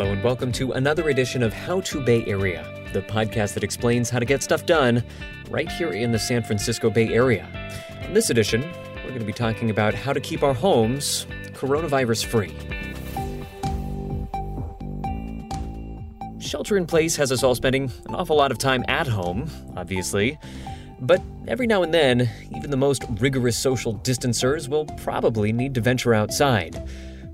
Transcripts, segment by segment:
Hello and welcome to another edition of How to Bay Area, the podcast that explains how to get stuff done right here in the San Francisco Bay Area. In this edition, we're going to be talking about how to keep our homes coronavirus free. Shelter in place has us all spending an awful lot of time at home, obviously. But every now and then, even the most rigorous social distancers will probably need to venture outside.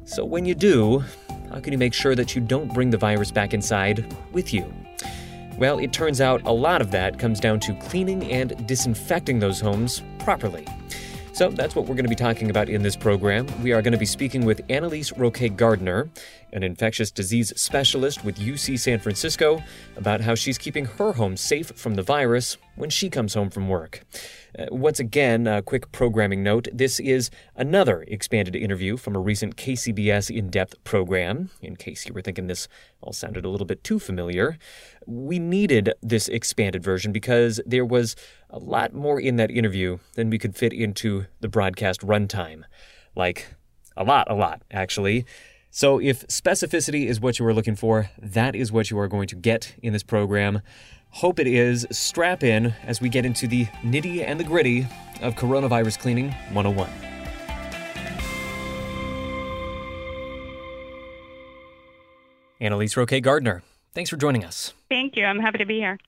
So when you do, how can you make sure that you don't bring the virus back inside with you? Well, it turns out a lot of that comes down to cleaning and disinfecting those homes properly. So that's what we're going to be talking about in this program. We are going to be speaking with Annalise Roque Gardner, an infectious disease specialist with UC San Francisco, about how she's keeping her home safe from the virus when she comes home from work. Uh, once again, a quick programming note this is another expanded interview from a recent KCBS in depth program, in case you were thinking this all sounded a little bit too familiar. We needed this expanded version because there was a lot more in that interview than we could fit into the broadcast runtime. Like, a lot, a lot, actually. So, if specificity is what you are looking for, that is what you are going to get in this program. Hope it is. Strap in as we get into the nitty and the gritty of Coronavirus Cleaning 101. Annalise Roque Gardner, thanks for joining us. Thank you. I'm happy to be here.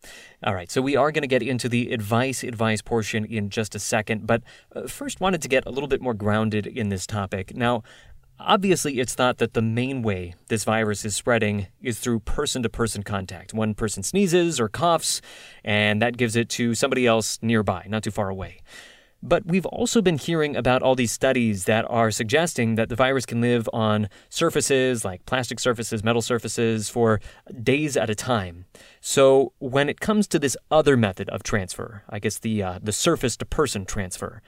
All right, so we are going to get into the advice advice portion in just a second, but uh, first wanted to get a little bit more grounded in this topic. Now, Obviously, it's thought that the main way this virus is spreading is through person to person contact. One person sneezes or coughs, and that gives it to somebody else nearby, not too far away. But we've also been hearing about all these studies that are suggesting that the virus can live on surfaces like plastic surfaces, metal surfaces, for days at a time. So when it comes to this other method of transfer, I guess the uh, the surface to person transfer,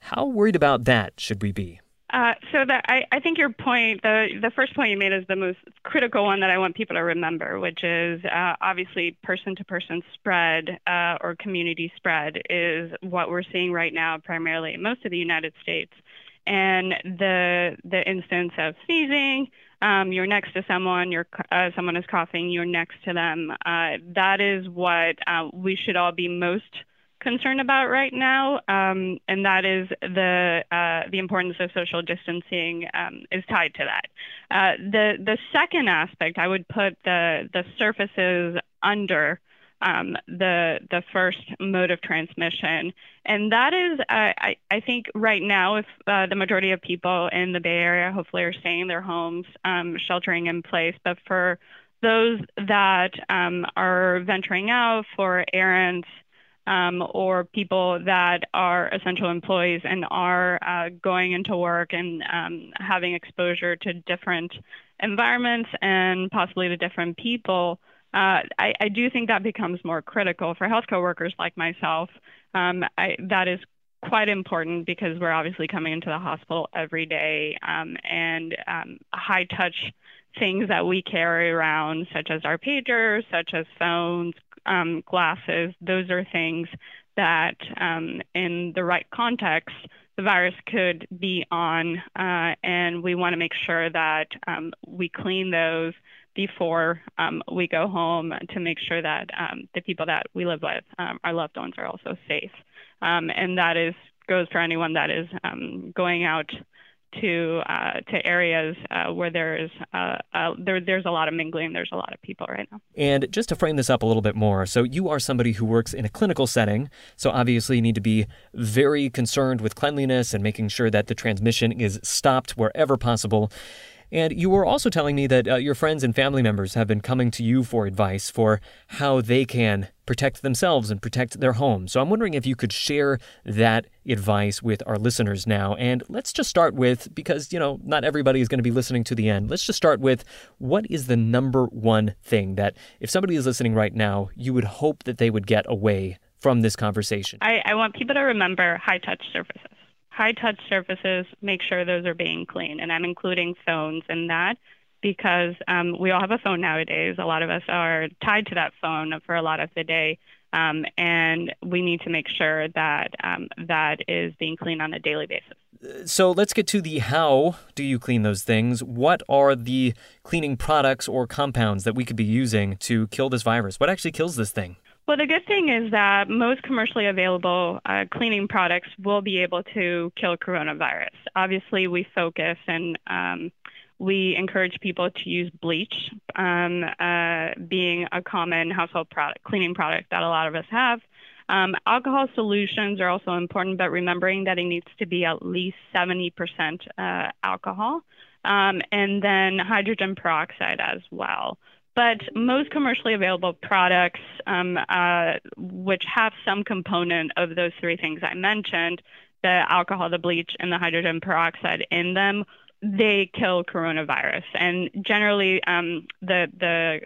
how worried about that should we be? Uh, so that I, I think your point, the the first point you made is the most critical one that I want people to remember, which is uh, obviously person-to-person spread uh, or community spread is what we're seeing right now, primarily in most of the United States, and the the instance of sneezing, um, you're next to someone, you're uh, someone is coughing, you're next to them. Uh, that is what we should all be most concerned about right now, um, and that is the uh, the importance of social distancing um, is tied to that. Uh, the the second aspect, I would put the the surfaces under um, the the first mode of transmission, and that is, uh, I I think right now, if uh, the majority of people in the Bay Area hopefully are staying in their homes, um, sheltering in place, but for those that um, are venturing out for errands um, or people that are essential employees and are uh, going into work and um, having exposure to different environments and possibly to different people, uh, I, I, do think that becomes more critical for healthcare workers like myself. Um, I, that is quite important because we're obviously coming into the hospital every day um, and um, high touch things that we carry around, such as our pagers, such as phones, um, glasses, those are things that, um, in the right context, the virus could be on, uh, and we want to make sure that um, we clean those before um, we go home to make sure that um, the people that we live with, um, our loved ones, are also safe. And that is goes for anyone that is going out to uh, to areas uh, where there's uh, uh, there, there's a lot of mingling. There's a lot of people right now. And just to frame this up a little bit more, so you are somebody who works in a clinical setting, so obviously you need to be very concerned with cleanliness and making sure that the transmission is stopped wherever possible. And you were also telling me that uh, your friends and family members have been coming to you for advice for how they can protect themselves and protect their homes. So I'm wondering if you could share that advice with our listeners now. And let's just start with, because, you know, not everybody is going to be listening to the end, let's just start with what is the number one thing that if somebody is listening right now, you would hope that they would get away from this conversation? I, I want people to remember high touch surfaces high touch surfaces, make sure those are being clean. And I'm including phones in that because um, we all have a phone nowadays. A lot of us are tied to that phone for a lot of the day. Um, and we need to make sure that um, that is being cleaned on a daily basis. So let's get to the how do you clean those things? What are the cleaning products or compounds that we could be using to kill this virus? What actually kills this thing? Well, the good thing is that most commercially available uh, cleaning products will be able to kill coronavirus. Obviously, we focus and um, we encourage people to use bleach, um, uh, being a common household product, cleaning product that a lot of us have. Um, alcohol solutions are also important, but remembering that it needs to be at least 70% uh, alcohol, um, and then hydrogen peroxide as well. But most commercially available products, um, uh, which have some component of those three things I mentioned, the alcohol, the bleach, and the hydrogen peroxide in them, they kill coronavirus. And generally, um, the the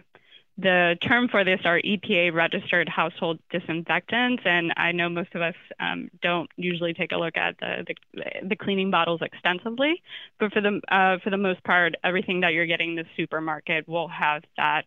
the term for this are EPA registered household disinfectants, and I know most of us um, don't usually take a look at the, the, the cleaning bottles extensively, but for the uh, for the most part, everything that you're getting in the supermarket will have that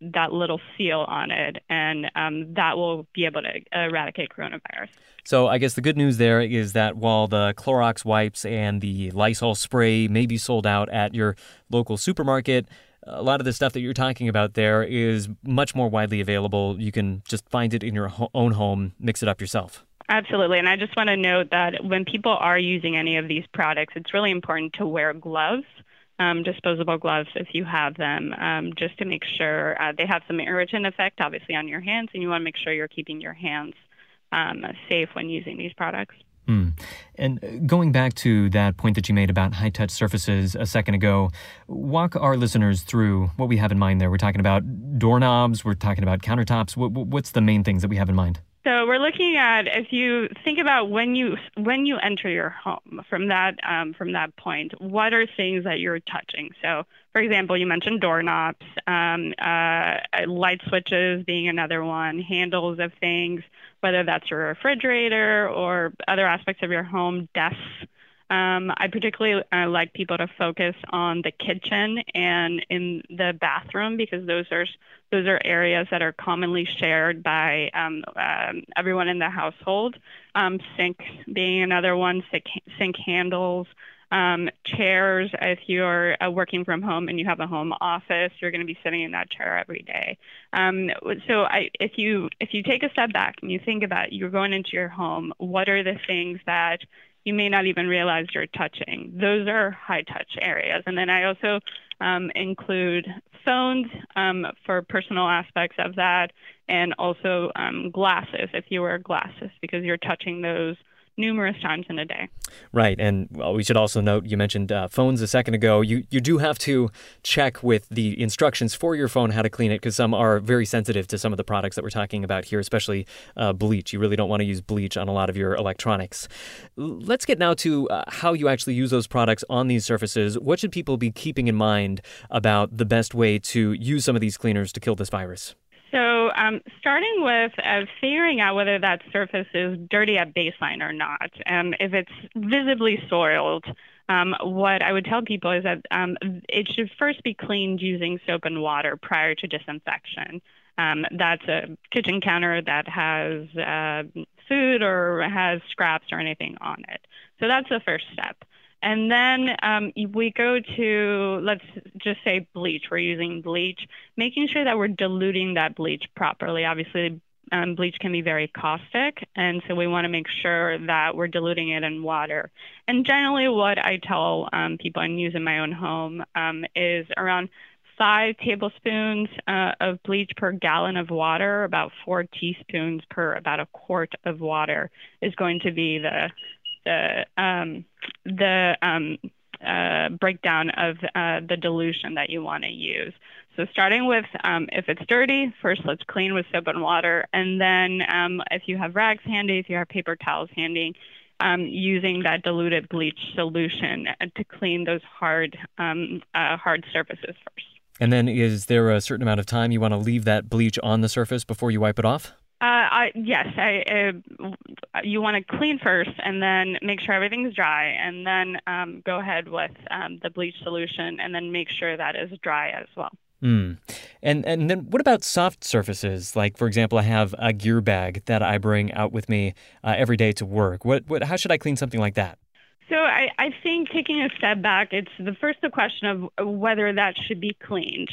that little seal on it, and um, that will be able to eradicate coronavirus. So I guess the good news there is that while the Clorox wipes and the Lysol spray may be sold out at your local supermarket, a lot of the stuff that you're talking about there is much more widely available. You can just find it in your ho- own home, mix it up yourself. Absolutely. And I just want to note that when people are using any of these products, it's really important to wear gloves, um, disposable gloves if you have them, um, just to make sure uh, they have some irritant effect, obviously, on your hands, and you want to make sure you're keeping your hands um, safe when using these products. Mm. And going back to that point that you made about high touch surfaces a second ago, walk our listeners through what we have in mind there. We're talking about doorknobs, we're talking about countertops. what's the main things that we have in mind? So we're looking at if you think about when you when you enter your home from that um, from that point, what are things that you're touching? So, for example, you mentioned doorknobs, um, uh, light switches being another one, handles of things, whether that's your refrigerator or other aspects of your home, desks. Um, I particularly uh, like people to focus on the kitchen and in the bathroom because those are those are areas that are commonly shared by um, um, everyone in the household. Um, sink being another one, sink, sink handles, um, chairs, if you're uh, working from home and you have a home office, you're going to be sitting in that chair every day. Um, so I, if you if you take a step back and you think about you're going into your home, what are the things that you may not even realize you're touching? Those are high touch areas. And then I also um, include phones um, for personal aspects of that, and also um, glasses if you wear glasses because you're touching those numerous times in a day. Right, and well, we should also note you mentioned uh, phones a second ago. You you do have to check with the instructions for your phone how to clean it because some are very sensitive to some of the products that we're talking about here, especially uh, bleach. You really don't want to use bleach on a lot of your electronics. Let's get now to uh, how you actually use those products on these surfaces. What should people be keeping in mind about the best way to use some of these cleaners to kill this virus? So, um, starting with uh, figuring out whether that surface is dirty at baseline or not. Um, if it's visibly soiled, um, what I would tell people is that um, it should first be cleaned using soap and water prior to disinfection. Um, that's a kitchen counter that has uh, food or has scraps or anything on it. So that's the first step. And then um, we go to, let's just say bleach. We're using bleach, making sure that we're diluting that bleach properly. Obviously, um, bleach can be very caustic, and so we want to make sure that we're diluting it in water. And generally, what I tell um, people and use in my own home um, is around five tablespoons uh, of bleach per gallon of water, about four teaspoons per about a quart of water is going to be the the um, the um, uh, breakdown of uh, the dilution that you want to use. So starting with um, if it's dirty, first let's clean with soap and water, and then um, if you have rags handy, if you have paper towels handy, um, using that diluted bleach solution to clean those hard um, uh, hard surfaces first. And then is there a certain amount of time you want to leave that bleach on the surface before you wipe it off? Uh, I, yes, I, uh, you want to clean first and then make sure everything's dry, and then um, go ahead with um, the bleach solution, and then make sure that is dry as well. Mm. And and then what about soft surfaces? Like for example, I have a gear bag that I bring out with me uh, every day to work. What what how should I clean something like that? So I, I think taking a step back, it's the first the question of whether that should be cleaned.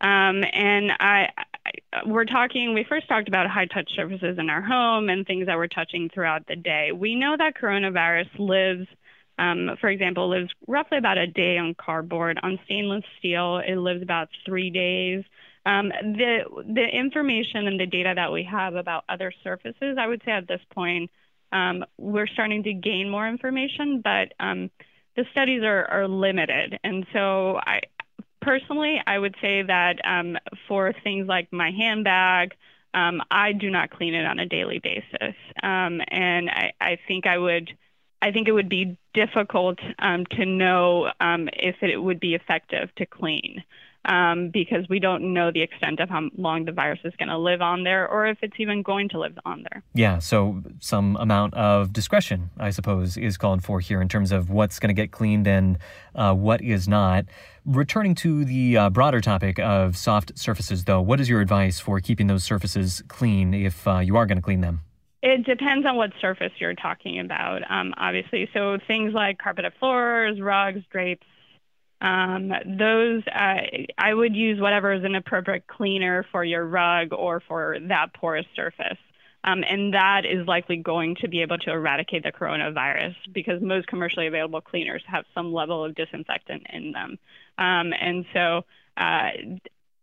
Um, and I, I, we're talking, we first talked about high touch surfaces in our home and things that we're touching throughout the day. We know that coronavirus lives, um, for example, lives roughly about a day on cardboard. On stainless steel, it lives about three days. Um, the the information and the data that we have about other surfaces, I would say at this point, um, we're starting to gain more information, but um, the studies are, are limited. And so I, personally, I would say that um, for things like my handbag, um, I do not clean it on a daily basis, um, and I, I, think I would. I think it would be difficult um, to know um, if it would be effective to clean um, because we don't know the extent of how long the virus is going to live on there or if it's even going to live on there. Yeah, so some amount of discretion, I suppose, is called for here in terms of what's going to get cleaned and uh, what is not. Returning to the uh, broader topic of soft surfaces, though, what is your advice for keeping those surfaces clean if uh, you are going to clean them? It depends on what surface you're talking about, um, obviously. So things like carpeted floors, rugs, drapes, um, those uh, I would use whatever is an appropriate cleaner for your rug or for that porous surface. Um, and that is likely going to be able to eradicate the coronavirus because most commercially available cleaners have some level of disinfectant in them. Um, and so uh,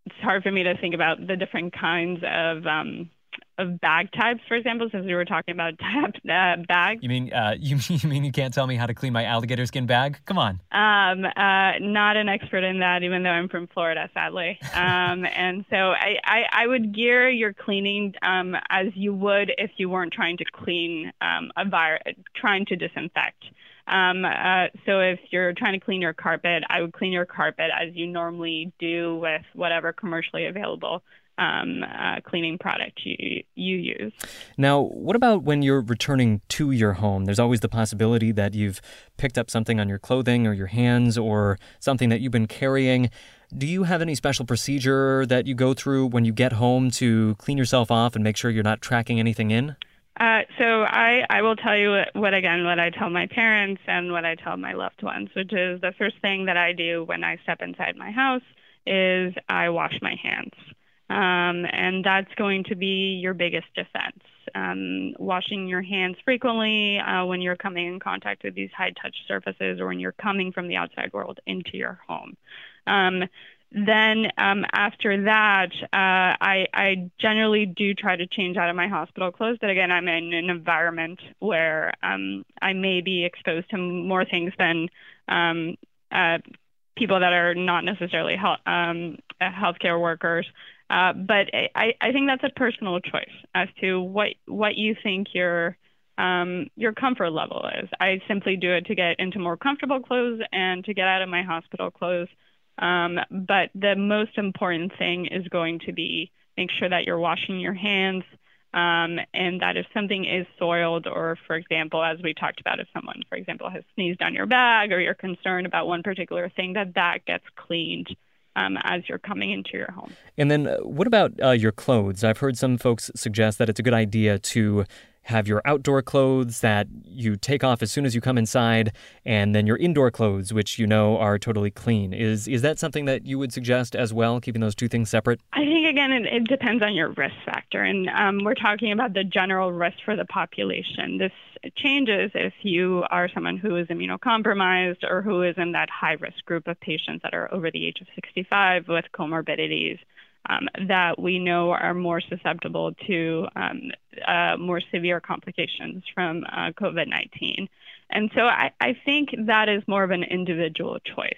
it's hard for me to think about the different kinds of um, of bag types, for example, since we were talking about uh, bags. You mean uh, you, you mean you can't tell me how to clean my alligator skin bag? Come on. Um, uh, not an expert in that, even though I'm from Florida, sadly. Um, and so I, I, I, would gear your cleaning um, as you would if you weren't trying to clean um, a virus, trying to disinfect. Um, uh, so if you're trying to clean your carpet, I would clean your carpet as you normally do with whatever commercially available um, uh, cleaning product you, you use. Now, what about when you're returning to your home? There's always the possibility that you've picked up something on your clothing or your hands or something that you've been carrying. Do you have any special procedure that you go through when you get home to clean yourself off and make sure you're not tracking anything in? Uh, so I, I will tell you what, what again what I tell my parents and what I tell my loved ones, which is the first thing that I do when I step inside my house is I wash my hands. Um, and that's going to be your biggest defense. Um, washing your hands frequently uh, when you're coming in contact with these high touch surfaces or when you're coming from the outside world into your home. Um, then um, after that, uh, I, I, generally do try to change out of my hospital clothes. But again, I'm in an environment where um, I may be exposed to more things than um, uh, people that are not necessarily health, um, healthcare workers. Uh, but I, I think that's a personal choice as to what what you think your um, your comfort level is. I simply do it to get into more comfortable clothes and to get out of my hospital clothes. Um, but the most important thing is going to be make sure that you're washing your hands um, and that if something is soiled, or for example, as we talked about, if someone, for example, has sneezed on your bag or you're concerned about one particular thing, that that gets cleaned um, as you're coming into your home. And then, uh, what about uh, your clothes? I've heard some folks suggest that it's a good idea to have your outdoor clothes that you take off as soon as you come inside, and then your indoor clothes, which you know are totally clean. Is is that something that you would suggest as well, keeping those two things separate? I think again, it, it depends on your risk factor, and um, we're talking about the general risk for the population. This changes if you are someone who is immunocompromised or who is in that high risk group of patients that are over the age of 65 with comorbidities um, that we know are more susceptible to um, uh, more severe complications from uh, COVID 19. And so I, I think that is more of an individual choice.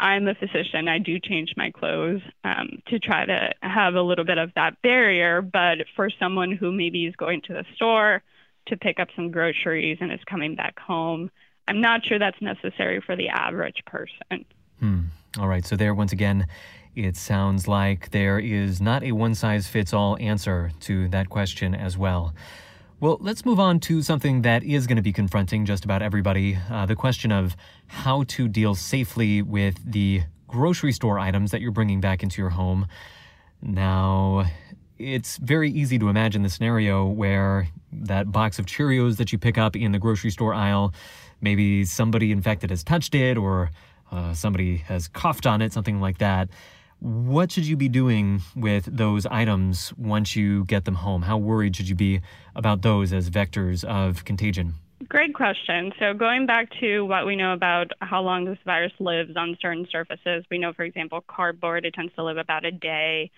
I'm a physician. I do change my clothes um, to try to have a little bit of that barrier. But for someone who maybe is going to the store to pick up some groceries and is coming back home, I'm not sure that's necessary for the average person. Hmm. All right. So, there, once again, it sounds like there is not a one size fits all answer to that question as well. Well, let's move on to something that is going to be confronting just about everybody uh, the question of how to deal safely with the grocery store items that you're bringing back into your home. Now, it's very easy to imagine the scenario where that box of Cheerios that you pick up in the grocery store aisle, maybe somebody infected has touched it or uh, somebody has coughed on it, something like that. What should you be doing with those items once you get them home? How worried should you be about those as vectors of contagion? Great question. So, going back to what we know about how long this virus lives on certain surfaces, we know, for example, cardboard, it tends to live about a day.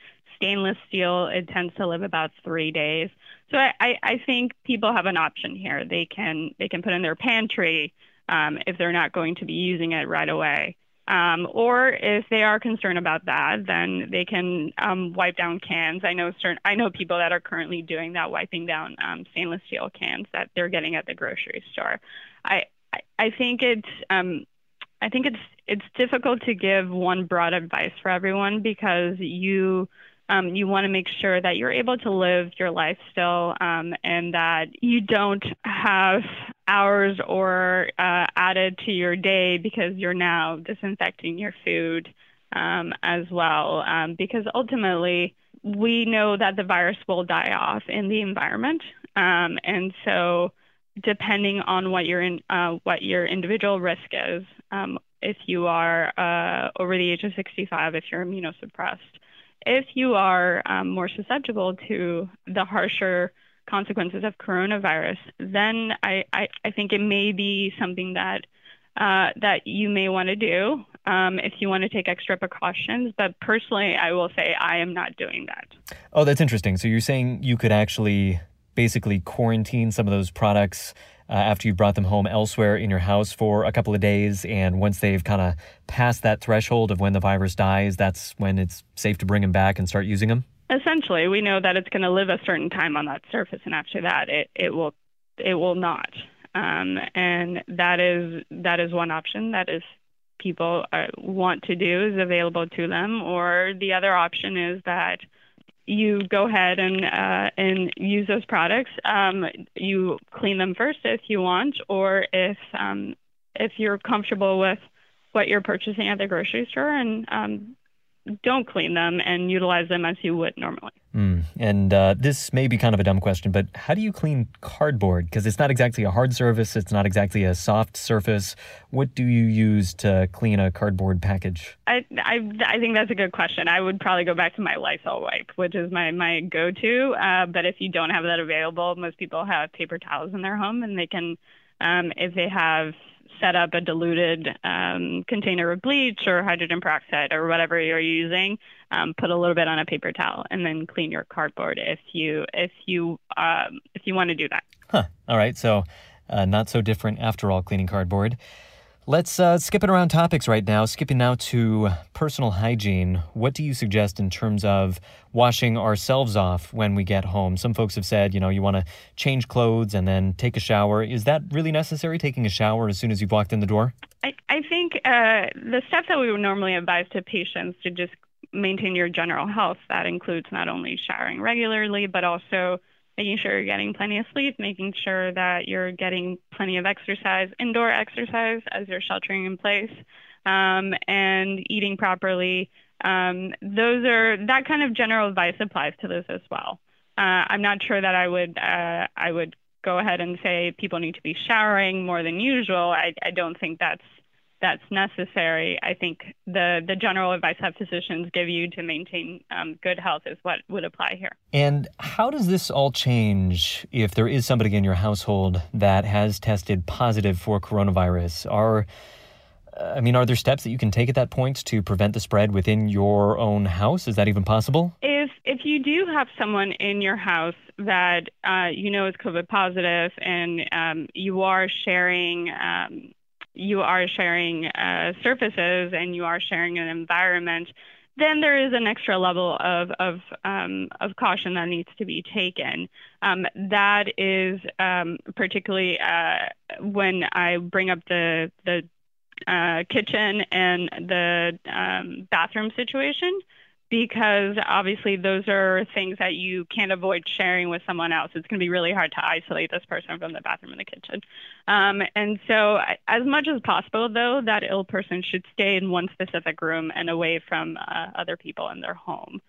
Stainless steel, it tends to live about three days. So, I, I think people have an option here. They can they can put in their pantry um, if they're not going to be using it right away. Um, or if they are concerned about that, then they can um, wipe down cans. I know certain, I know people that are currently doing that, wiping down um, stainless steel cans that they're getting at the grocery store. I I, I think it's um, I think it's it's difficult to give one broad advice for everyone because you um, you want to make sure that you're able to live your life still um, and that you don't have hours or uh, added to your day because you're now disinfecting your food um, as well. Um, because ultimately, we know that the virus will die off in the environment. Um, and so, depending on what your, in, uh, what your individual risk is, um, if you are uh, over the age of 65, if you're immunosuppressed, if you are um, more susceptible to the harsher consequences of coronavirus, then I, I, I think it may be something that uh, that you may want to do um, if you want to take extra precautions. But personally, I will say I am not doing that. Oh, that's interesting. So you're saying you could actually basically quarantine some of those products uh, after you brought them home elsewhere in your house for a couple of days. And once they've kind of passed that threshold of when the virus dies, that's when it's safe to bring them back and start using them? Essentially, we know that it's going to live a certain time on that surface, and after that, it, it will it will not. Um, and that is that is one option that is people uh, want to do is available to them. Or the other option is that you go ahead and uh, and use those products. Um, you clean them first if you want, or if um, if you're comfortable with what you're purchasing at the grocery store, and um, don't clean them and utilize them as you would normally. Mm. And uh, this may be kind of a dumb question, but how do you clean cardboard? Because it's not exactly a hard surface, it's not exactly a soft surface. What do you use to clean a cardboard package? I, I, I think that's a good question. I would probably go back to my Lysol wipe, which is my, my go to. Uh, but if you don't have that available, most people have paper towels in their home and they can, um, if they have set up a diluted um, container of bleach or hydrogen peroxide or whatever you're using. Um, put a little bit on a paper towel and then clean your cardboard if you if you um, if you want to do that. Huh. All right. So uh, not so different after all. Cleaning cardboard. Let's uh, skip it around topics right now. Skipping now to personal hygiene. What do you suggest in terms of washing ourselves off when we get home? Some folks have said, you know, you want to change clothes and then take a shower. Is that really necessary, taking a shower as soon as you've walked in the door? I, I think uh, the steps that we would normally advise to patients to just maintain your general health, that includes not only showering regularly, but also making sure you're getting plenty of sleep, making sure that you're getting plenty of exercise, indoor exercise as you're sheltering in place, um, and eating properly. Um, those are that kind of general advice applies to this as well. Uh, I'm not sure that I would uh, I would go ahead and say people need to be showering more than usual. I, I don't think that's that's necessary. I think the the general advice that physicians give you to maintain um, good health is what would apply here. And how does this all change if there is somebody in your household that has tested positive for coronavirus? Are I mean, are there steps that you can take at that point to prevent the spread within your own house? Is that even possible? If if you do have someone in your house that uh, you know is COVID positive and um, you are sharing um, you are sharing uh, surfaces and you are sharing an environment, then there is an extra level of of, um, of caution that needs to be taken. Um, that is um, particularly uh, when I bring up the the uh, kitchen and the um, bathroom situation because obviously those are things that you can't avoid sharing with someone else. It's going to be really hard to isolate this person from the bathroom and the kitchen. Um, and so, as much as possible, though, that ill person should stay in one specific room and away from uh, other people in their home.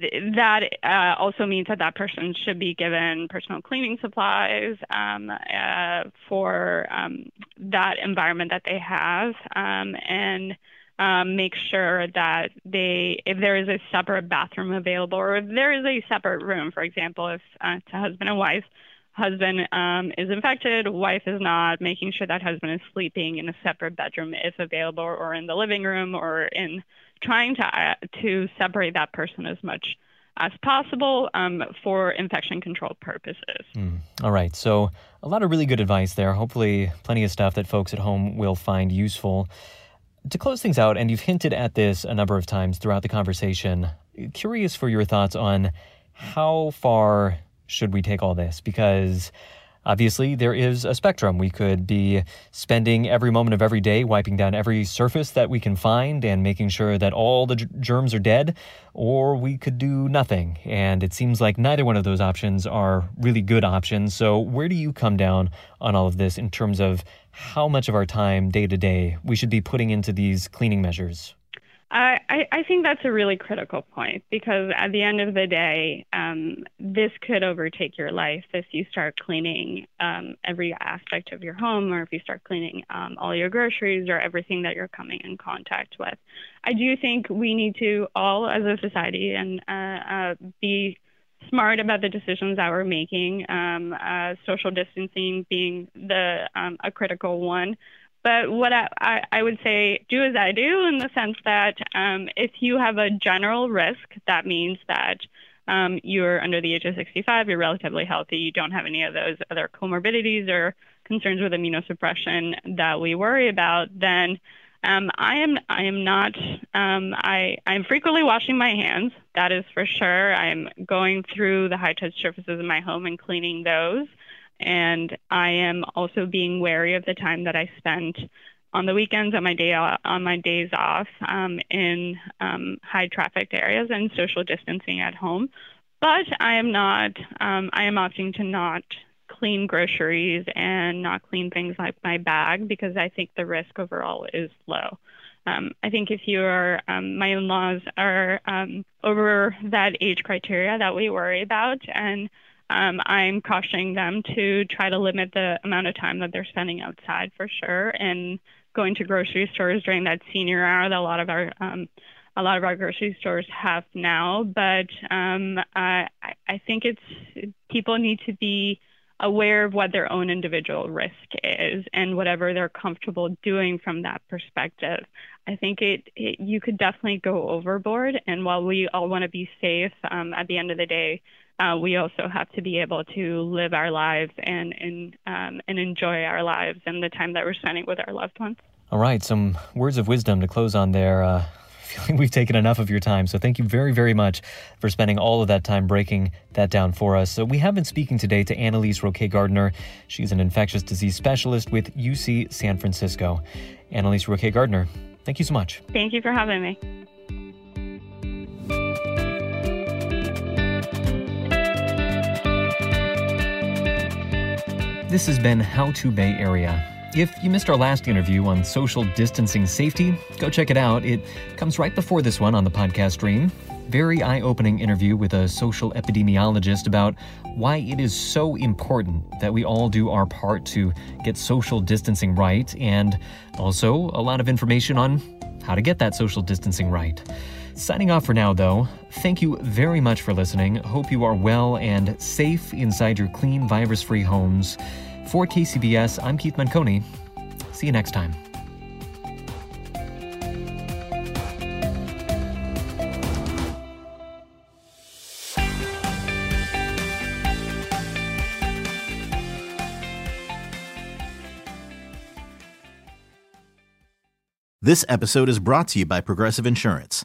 That uh, also means that that person should be given personal cleaning supplies um, uh, for um, that environment that they have, um, and um, make sure that they, if there is a separate bathroom available, or if there is a separate room, for example, if uh, a husband and wife, husband um, is infected, wife is not, making sure that husband is sleeping in a separate bedroom if available, or in the living room, or in trying to uh, to separate that person as much as possible um, for infection control purposes. Mm. All right, so a lot of really good advice there. Hopefully, plenty of stuff that folks at home will find useful. To close things out, and you've hinted at this a number of times throughout the conversation, curious for your thoughts on how far should we take all this? Because obviously there is a spectrum. We could be spending every moment of every day wiping down every surface that we can find and making sure that all the germs are dead, or we could do nothing. And it seems like neither one of those options are really good options. So, where do you come down on all of this in terms of how much of our time day to day we should be putting into these cleaning measures? I, I think that's a really critical point because at the end of the day, um, this could overtake your life if you start cleaning um, every aspect of your home or if you start cleaning um, all your groceries or everything that you're coming in contact with. I do think we need to all, as a society, and uh, uh, be smart about the decisions that we're making. Um, uh, social distancing being the um, a critical one. But what I, I, I, would say, do as I do in the sense that um, if you have a general risk, that means that um, you're under the age of 65, you're relatively healthy, you don't have any of those other comorbidities or concerns with immunosuppression that we worry about, then um, I am I am not um, I I'm frequently washing my hands. That is for sure. I'm going through the high touch surfaces in my home and cleaning those and I am also being wary of the time that I spend on the weekends on my day on my days off um, in um, high trafficked areas and social distancing at home. But I am not. Um, I am opting to not clean groceries and not clean things like my bag because I think the risk overall is low. Um, I think if you're, um, my in-laws are um, over that age criteria that we worry about, and um, I'm cautioning them to try to limit the amount of time that they're spending outside for sure, and going to grocery stores during that senior hour that a lot of our um, a lot of our grocery stores have now. But um, I, I think it's people need to be aware of what their own individual risk is and whatever they're comfortable doing from that perspective. I think it, it you could definitely go overboard. And while we all want to be safe, um, at the end of the day, uh, we also have to be able to live our lives and and um, and enjoy our lives and the time that we're spending with our loved ones. All right, some words of wisdom to close on there. Uh, feeling we've taken enough of your time, so thank you very, very much for spending all of that time breaking that down for us. So we have been speaking today to Annalise Roque Gardner. She's an infectious disease specialist with UC San Francisco. Annalise Roque Gardner, thank you so much. Thank you for having me. This has been How to Bay Area. If you missed our last interview on social distancing safety, go check it out. It comes right before this one on the podcast stream. Very eye opening interview with a social epidemiologist about why it is so important that we all do our part to get social distancing right, and also a lot of information on how to get that social distancing right. Signing off for now, though. Thank you very much for listening. Hope you are well and safe inside your clean, virus free homes. For KCBS, I'm Keith Menconi. See you next time. This episode is brought to you by Progressive Insurance.